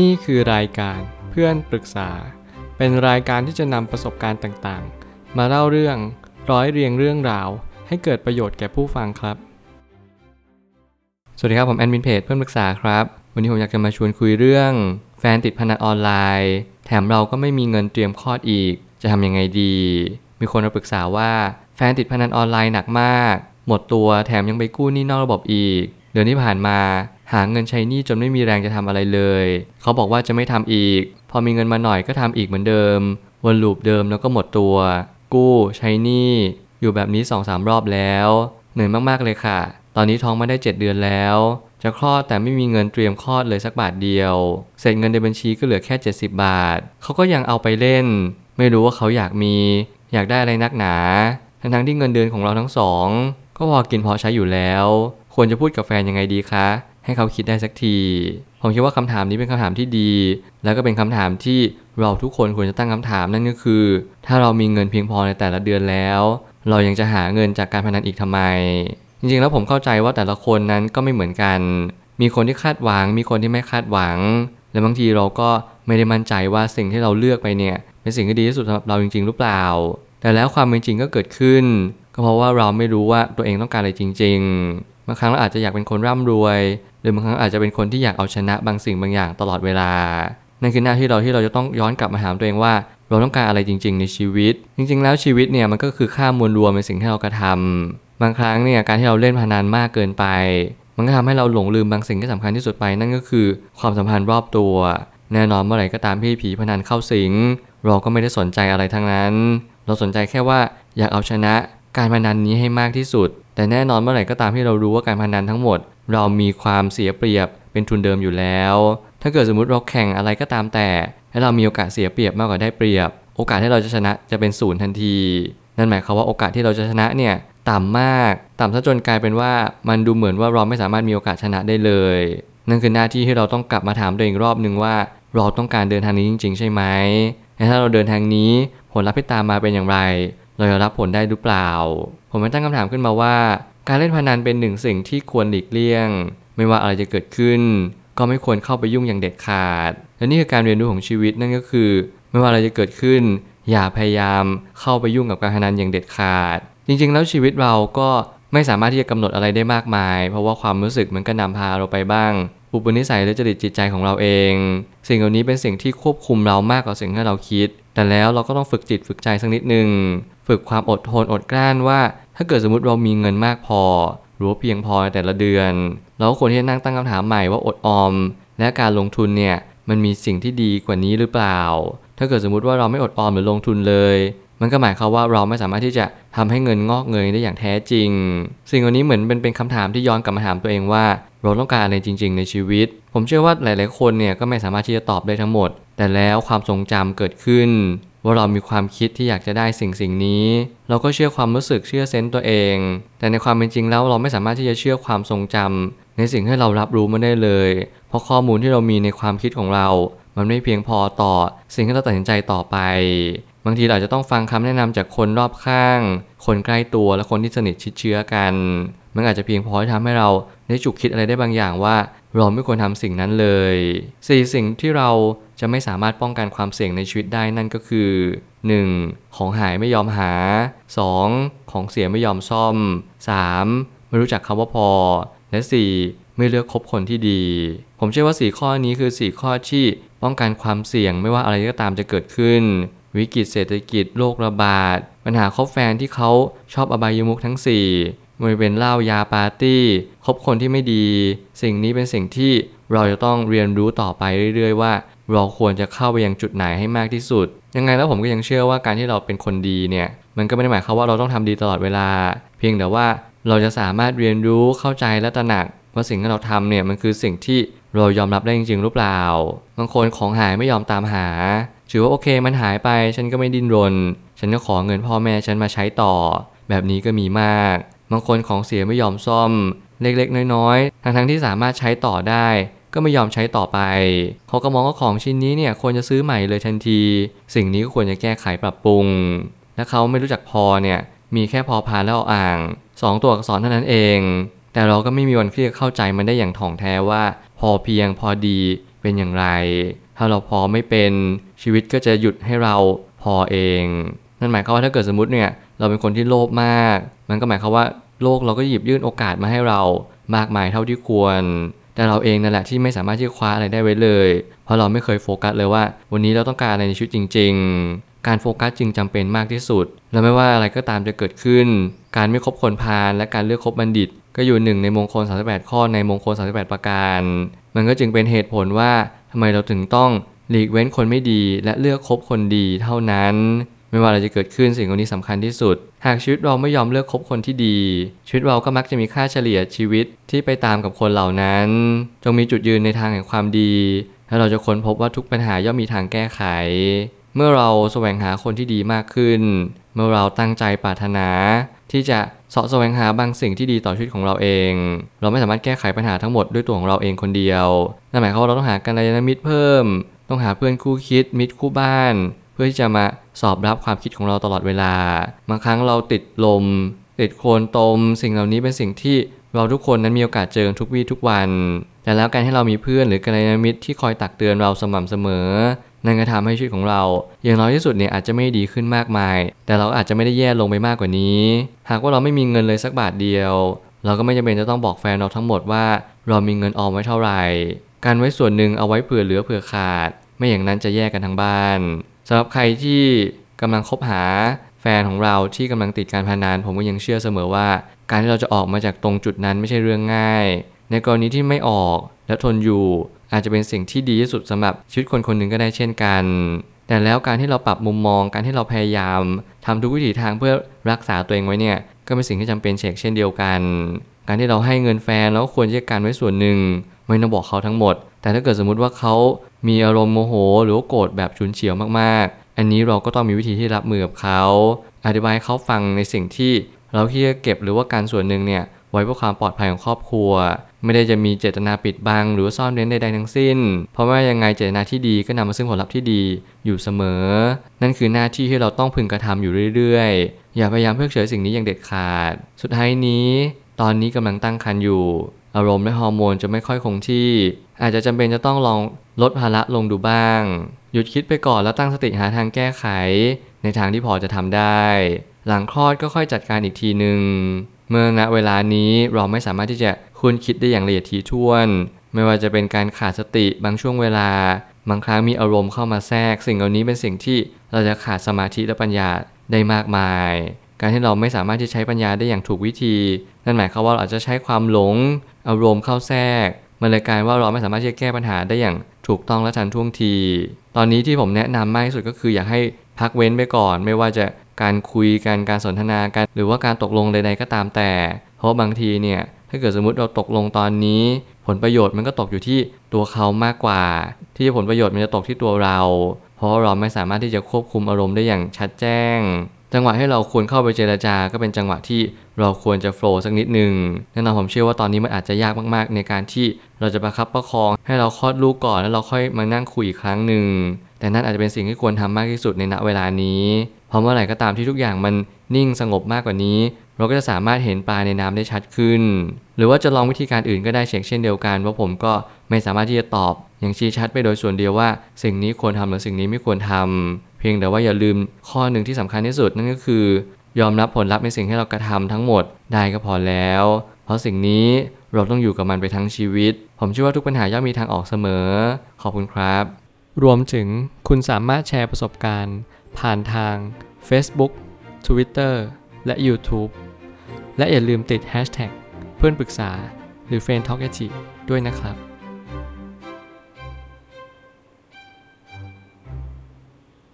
นี่คือรายการเพื่อนปรึกษา เป็นรายการที่จะนำประสบการณ์ต่างๆ มาเล่าเรื่องร้อยเรียงเรื่องราว ให้เกิดประโยชน์แก่ผู้ฟังครับ สวัสดีครับผมแอดมินเพจเพื่อนปรึกษาครับ วันนี้ผมอยากจะมาชวนคุยเรื่อง แฟนติดพนันออนไลน์ แถมเราก็ไม่มีเงินเตรียมคลอดอีก จะทำยังไงดี มีคนมาปรึกษาว่าแฟนติดพนันออนไลน์หนักมาก หมดตัวแถมยังไปกู้หนี้นอกระบบอีก เดือนที่ผ่านมาหาเงินใช้หนี้จนไม่มีแรงจะทำอะไรเลย เขาบอกว่าจะไม่ทำอีก พอมีเงินมาหน่อยก็ทำอีกเหมือนเดิม วนลูปเดิมแล้วก็หมดตัว กู้ใช้หนี้อยู่แบบนี้2อสารอบแล้ว เหนื่อยมากๆเลยค่ะ ตอนนี้ท้องมาได้ 7 เดือนแล้ว จะคลอดแต่ไม่มีเงินเตรียมคลอดเลยสักบาทเดียว เสร็จเงินในบัญชีก็เหลือแค่ 70 บาท เขาก็ยังเอาไปเล่น ไม่รู้ว่าเขาอยากมี อยากได้อะไรนักหนา ทั้งๆที่เงินเดือนของเราทั้งสอง ก็พอกินพอใช้อยู่แล้ว ควรจะพูดกับแฟนยังไงดีคะ ให้เขาคิดได้สักที ผมคิดว่าคำถามนี้เป็นคำถามที่ดี แล้วก็เป็นคำถามที่เราทุกคนควรจะตั้งคำถามนั่นก็คือ ถ้าเรามีเงินเพียงพอในแต่ละเดือนแล้ว เรายังจะหาเงินจากการพนันอีกทำไม จริงๆ แล้วผมเข้าใจว่าแต่ละคนนั้นก็ไม่เหมือนกัน มีคนที่คาดหวัง มีคนที่ไม่คาดหวัง และบางทีเราก็ไม่ได้มั่นใจว่าสิ่งที่เราเลือกไปเนี่ยเป็นสิ่งที่ดีที่สุดสำหรับเราจริง ๆ หรือเปล่า แต่แล้วความเป็นจริงก็เกิดขึ้น ก็เพราะว่าเราไม่รู้ว่าตัวเองต้องการอะไรจริง ๆ บางครั้งเราอาจจะอยากเป็นคนร่ำรวย หรือบางครั้งอาจจะเป็นคนที่อยากเอาชนะบางสิ่งบางอย่างตลอดเวลา นั่นคือหน้าที่เราที่เราจะต้องย้อนกลับมาถามตัวเองว่า เราต้องการอะไรจริง ๆ ในชีวิต จริง ๆ แล้วชีวิตเนี่ยมันก็คือค่ามวลรวมเป็นสิ่งที่เรากระทำบางครั้งเนี่ยการที่เราเล่นพนันมากเกินไป มันก็ทำให้เราหลงลืมบางสิ่งที่สำคัญที่สุดไป นั่นก็คือความสัมพันธ์รอบตัว แน่นอนเมื่อไหร่ก็ตามที่ผีพนันเข้าสิง เราก็ไม่ได้สนใจอะไรทั้งนั้น เราสนใจแค่ว่าอยากเอาชนะการพนันนี้ให้มากที่สุด แต่แน่นอนเมื่อไหร่ก็ตามที่เรารู้ว่าการพนันทั้งหมด เรามีความเสียเปรียบเป็นทุนเดิมอยู่แล้ว ถ้าเกิดสมมติเราแข่งอะไรก็ตามแต่ให้เรามีโอกาสเสียเปรียบมากกว่าได้เปรียบ โอกาสที่เราจะชนะจะเป็นศูนย์ทันที นั่นหมายความว่าโอกาสที่เราจะชนะเนี่ยต่ำมาก ต่ำซะจนกลายเป็นว่ามันดูเหมือนว่าเราไม่สามารถมีโอกาสชนะได้เลย นั่นคือหน้าที่ที่เราต้องกลับมาถามตัวเองรอบหนึ่งว่า เราต้องการเดินทางนี้จริง ๆ ใช่ไหมถ้าเราเดินทางนี้ผลลัพธ์ที่ตามมาเป็นอย่างไร เราจะรับผลได้หรือเปล่า ผมไม่ตั้งคำถามขึ้นมาว่า การเล่นพนันเป็นหนึ่งสิ่งที่ควรหลีกเลี่ยง ไม่ว่าอะไรจะเกิดขึ้น ก็ไม่ควรเข้าไปยุ่งอย่างเด็ดขาด และนี่คือการเรียนรู้ของชีวิตนั่นก็คือ ไม่ว่าอะไรจะเกิดขึ้น อย่าพยายามเข้าไปยุ่งกับการพนันอย่างเด็ดขาด จริงๆ แล้วชีวิตเราก็ไม่สามารถที่จะกำหนดอะไรได้มากมาย เพราะว่าความรู้สึกมันก็นำพาเราไปบ้าง อุปนิสัยและจริตจิตใจของเราเอง สิ่งเหล่านี้เป็นสิ่งที่ควบคุมเรามากกว่าสิ่งที่เราคิด แต่แล้วเราก็ต้องฝึกจิตฝึกใจสักนิดหนึ่งฝึกความอดทนอดกลั้นว่า ถ้าเกิดสมมติเรามีเงินมากพอ หรือเพียงพอแต่ละเดือน เราก็ควรที่จะนั่งตั้งคำถามใหม่ว่าอดออม และการลงทุนเนี่ยมันมีสิ่งที่ดีกว่านี้หรือเปล่า ถ้าเกิดสมมติว่าเราไม่อดออมหรือลงทุนเลยมันก็หมายความว่าเราไม่สามารถที่จะทำให้เงินงอกเงยได้อย่างแท้จริง สิ่งเหล่านี้เหมือนเป็นเป็นคำถามที่ย้อนกลับมาถามตัวเองว่า เราต้องการอะไรจริง ๆ ในชีวิต ผมเชื่อว่าหลาย ๆ คนเนี่ยก็ไม่สามารถที่จะตอบได้ทั้งหมด แต่แล้วความทรงจำเกิดขึ้น ว่าเรามีความคิดที่อยากจะได้สิ่งสิ่งนี้ เราก็เชื่อความรู้สึกเชื่อเซนต์ตัวเอง แต่ในความเป็นจริงแล้วเราไม่สามารถที่จะเชื่อความทรงจำในสิ่งที่เรารับรู้มาได้เลย เพราะข้อมูลที่เรามีในความคิดของเรา มันไม่เพียงพอต่อสิ่งที่เราตัดสินใจต่อไป บางทีเราจะต้องฟังคำแนะนำจากคนรอบข้าง คนใกล้ตัวและคนที่สนิทชิดเชื้อกัน มันอาจจะเพียงพอที่ทำให้เราได้จุกคิดอะไรได้บางอย่างว่า เราไม่ควรทำสิ่งนั้นเลยสี่สิ่งที่เราจะไม่สามารถป้องกันความเสี่ยงในชีวิตได้นั่นก็คือ 1. ของหายไม่ยอมหา 2. ของเสียไม่ยอมซ่อม 3. ไม่รู้จักคำว่าพอ และ 4. ไม่เลือกคบคนที่ดี ผมเชื่อว่า 4 ข้อนี้คือ 4 ข้อที่ป้องกันความเสี่ยงไม่ว่าอะไรก็ตามจะเกิดขึ้น วิกฤตเศรษฐกิจโรคระบาด ปัญหาคบแฟนที่เขาชอบอบายมุกทั้ง4ไม่เป็นเหล้ายาปาร์ตี้คบคนที่ไม่ดี สิ่งนี้เป็นสิ่งที่เราจะต้องเรียนรู้ต่อไปเรื่อย ๆ ว่า เราควรจะเข้าไปยังจุดไหนให้มากที่สุด ยังไงแล้วผมก็ยังเชื่อว่าการที่เราเป็นคนดีเนี่ย มันก็ไม่ได้หมายความว่าเราต้องทำดีตลอดเวลา เพียงแต่ว่าเราจะสามารถเรียนรู้เข้าใจและตระหนักว่าสิ่งที่เราทำเนี่ยมันคือสิ่งที่เรายอมรับได้จริง ๆ หรือเปล่า บางคนของหายไม่ยอมตามหา ถือว่าโอเคมันหายไป ฉันก็ไม่ดิ้นรน ฉันก็ขอเงินพ่อแม่ฉันมาใช้ต่อ แบบนี้ก็มีมาก บางคนของเสียไม่ยอมซ่อม เล็กๆ น้อยๆ ทั้งๆที่สามารถใช้ต่อได้ ก็ไม่ยอมใช้ต่อไป เขาก็มองว่าของชิ้นนี้เนี่ยควรจะซื้อใหม่เลยทันที สิ่งนี้ก็ควรจะแก้ไขปรับปรุง และเขาไม่รู้จักพอเนี่ยมีแค่พอพานแล้วอ่าง2ตัวอักษรเท่านั้นเอง แต่เราก็ไม่มีวันที่จะเข้าใจมันได้อย่างถ่องแท้ว่า พอเพียงพอดีเป็นอย่างไร ถ้าเราพอไม่เป็น ชีวิตก็จะหยุดให้เราพอเอง นั่นหมายความว่าถ้าเกิดสมมติเนี่ยเราเป็นคนที่โลภมาก มันก็หมายความว่าโลกเราก็หยิบยื่นโอกาสมาให้เรามากมายเท่าที่ควร แต่เราเองนั่นแหละที่ไม่สามารถที่จะคว้าอะไรได้ไว้เลย เพราะเราไม่เคยโฟกัสเลยว่า วันนี้เราต้องการอะไรในชีวิตจริง ๆ การโฟกัสจึงจำเป็นมากที่สุด และไม่ว่าอะไรก็ตามจะเกิดขึ้น การไม่คบคนพาลและการเลือกคบบัณฑิต ก็อยู่หนึ่งในมงคล 38 ข้อในมงคล 38 ประการ มันก็จึงเป็นเหตุผลว่าทำไมเราถึงต้อง หลีกเว้นคนไม่ดีและเลือกคบคนดีเท่านั้น ไม่ว่าอะไรจะเกิดขึ้นสิ่งเหล่านี้สำคัญที่สุด หากชีวิตเราไม่ยอมเลือกคบคนที่ดี ชีวิตเราก็มักจะมีค่าเฉลี่ยชีวิตที่ไปตามกับคนเหล่านั้น จงมีจุดยืนในทางแห่งความดี และเราจะค้นพบว่าทุกปัญหาย่อมมีทางแก้ไข เมื่อเราแสวงหาคนที่ดีมากขึ้น เมื่อเราตั้งใจปรารถนา ที่จะสาะแสวงหาบางสิ่งที่ดีต่อชีวิตของเราเอง เราไม่สามารถแก้ไขปัญหาทั้งหมดด้วยตัวของเราเองคนเดียว นั่นหมายความว่าเราต้องหากัลยาณมิตรเพิ่ม ต้องหาเพื่อนคู่คิดมิตรคู่บ้าน เพื่อที่จะมาสอบรับความคิดของเราตลอดเวลา บางครั้งเราติดลม ติดโคลนตม สิ่งเหล่านี้เป็นสิ่งที่เราทุกคนนั้นมีโอกาสเจอทุกวี่ทุกวัน แต่แล้วการให้เรามีเพื่อนหรือกัลยาณมิตรที่คอยตักเตือนเราสม่ำเสมอ นั่นก็ทำให้ชีวิตของเรา อย่างน้อยที่สุดเนี่ยอาจจะไม่ดีขึ้นมากมาย แต่เราอาจจะไม่ได้แย่ลงไปมากกว่านี้ หากว่าเราไม่มีเงินเลยสักบาทเดียว เราก็ไม่จำเป็นจะต้องบอกแฟนเราทั้งหมดว่า เรามีเงินออมไว้เท่าไหร่ การไว้ส่วนหนึ่งเอาไว้เผื่อเหลือเผื่อขาด ไม่อย่างนั้นจะแยกกันทั้งบ้านสำหรับใครที่กำลังคบหาแฟนของเราที่กำลังติดการพนันผมก็ยังเชื่อเสมอว่า การที่เราจะออกมาจากตรงจุดนั้นไม่ใช่เรื่องง่าย ในกรณีที่ไม่ออกและทนอยู่อาจจะเป็นสิ่งที่ดีที่สุดสำหรับชีวิตคนคนหนึ่งก็ได้เช่นกัน แต่แล้วการที่เราปรับมุมมองการที่เราพยายามทำทุกวิถีทางเพื่อรักษาตัวเองไว้เนี่ยก็เป็นสิ่งที่จำเป็นเชกเช่นเดียวกัน การที่เราให้เงินแฟนแล้วควรจะการไว้ส่วนหนึ่ง ไม่ต้องบอกเขาทั้งหมด แต่ถ้าเกิดสมมุติว่าเขามีอารมณ์โมโห หรือว่าโกรธแบบฉุนเฉียวมากๆ อันนี้เราก็ต้องมีวิธีที่รับมือกับเขาอธิบายให้เขาฟังในสิ่งที่เราที่จะเก็บหรือว่าการส่วนหนึ่งเนี่ยไว้เพื่อความปลอดภัยของครอบครัว ไม่ได้จะมีเจตนาปิดบังหรือว่าซ่อนเร้นใดๆทั้งสิ้น เพราะว่ายังไงเจตนาที่ดีก็นำมาซึ่งผลลัพธ์ที่ดีอยู่เสมอ นั่นคือหน้าที่ที่เราต้องพึงกระทำอยู่เรื่อยๆ อย่าพยายามเพิกเฉยสิ่งนี้อย่างเด็ดขาด สุดท้ายนี้ ตอนนี้กำลังตั้งครรภ์อยู่ อารมณ์และฮอร์โมนจะไม่ค่อยคงที่ อาจจะจำเป็นจะต้องลองลดภาระลงดูบ้าง หยุดคิดไปก่อนแล้วตั้งสติหาทางแก้ไข ในทางที่พอจะทำได้ หลังคลอดก็ค่อยจัดการอีกทีหนึ่งเมื่อณเวลานี้เราไม่สามารถที่จะคุ้นคิดได้อย่างละเอียดถี่ถ้วน ไม่ว่าจะเป็นการขาดสติบางช่วงเวลา บางครั้งมีอารมณ์เข้ามาแทรก สิ่งเหล่านี้เป็นสิ่งที่เราจะขาดสมาธิและปัญญาได้มากมาย การที่เราไม่สามารถที่ใช้ปัญญาได้อย่างถูกวิธี นั่นหมายความว่าเราอาจจะใช้ความหลงอารมณ์เข้าแทรก มันเลยกลายว่าเราไม่สามารถที่จะแก้ปัญหาได้อย่างถูกต้องและทันท่วงที ตอนนี้ที่ผมแนะนำมากที่สุดก็คืออยากให้พักเว้นไปก่อน ไม่ว่าจะการคุยกันการสนทนากันหรือว่าการตกลงใดๆก็ตามแต่ เพราะบางทีเนี่ยถ้าเกิดสมมติเราตกลงตอนนี้ ผลประโยชน์มันก็ตกอยู่ที่ตัวเขามากกว่า ที่ผลประโยชน์มันจะตกที่ตัวเรา เพราะเราไม่สามารถที่จะควบคุมอารมณ์ได้อย่างชัดแจ้ง จังหวะให้เราควรเข้าไปเจรจาก็เป็นจังหวะที่เราควรจะโฟล์สักนิดหนึ่งแน่นอนผมเชื่อว่าตอนนี้มันอาจจะยากมากๆ ในการที่เราจะประคับประคอง ให้เราคลอดลูกก่อนแล้วเราค่อยมานั่งคุยอีกครั้งหนึ่งแต่นั่นอาจจะเป็นสิ่งที่ควรทำมากที่สุดในณเวลานี้เพราะเมื่อไหร่ก็ตามที่ทุกอย่างมันนิ่งสงบมากกว่านี้ เราก็จะสามารถเห็นปลาในน้ำได้ชัดขึ้น หรือว่าจะลองวิธีการอื่นก็ได้เช่นเช่นเดียวกันว่าผมก็ไม่สามารถที่จะตอบอย่างชี้ชัดไปโดยส่วนเดียวว่า สิ่งนี้ควรทำหรือสิ่งนี้ไม่ควรทำ เพียงแต่ว่าอย่าลืมข้อหนึ่งที่สำคัญที่สุดนั่นก็คือ ยอมรับผลลัพธ์ในสิ่งที่เรากระทำทั้งหมดได้ก็พอแล้ว เพราะสิ่งนี้เราต้องอยู่กับมันไปทั้งชีวิต ผมเชื่อว่าทุกปัญหาย่อมมีทางออกเสมอ ขอบคุณครับ รวมถึงคุณสามารถแชร์ประสบการณ์ ผ่านทาง Facebook Twitter และ YouTube และอย่าลืมติด Hashtag เพื่อนปรึกษาหรือ f r ร e n d t a l k a ด้วยนะครับ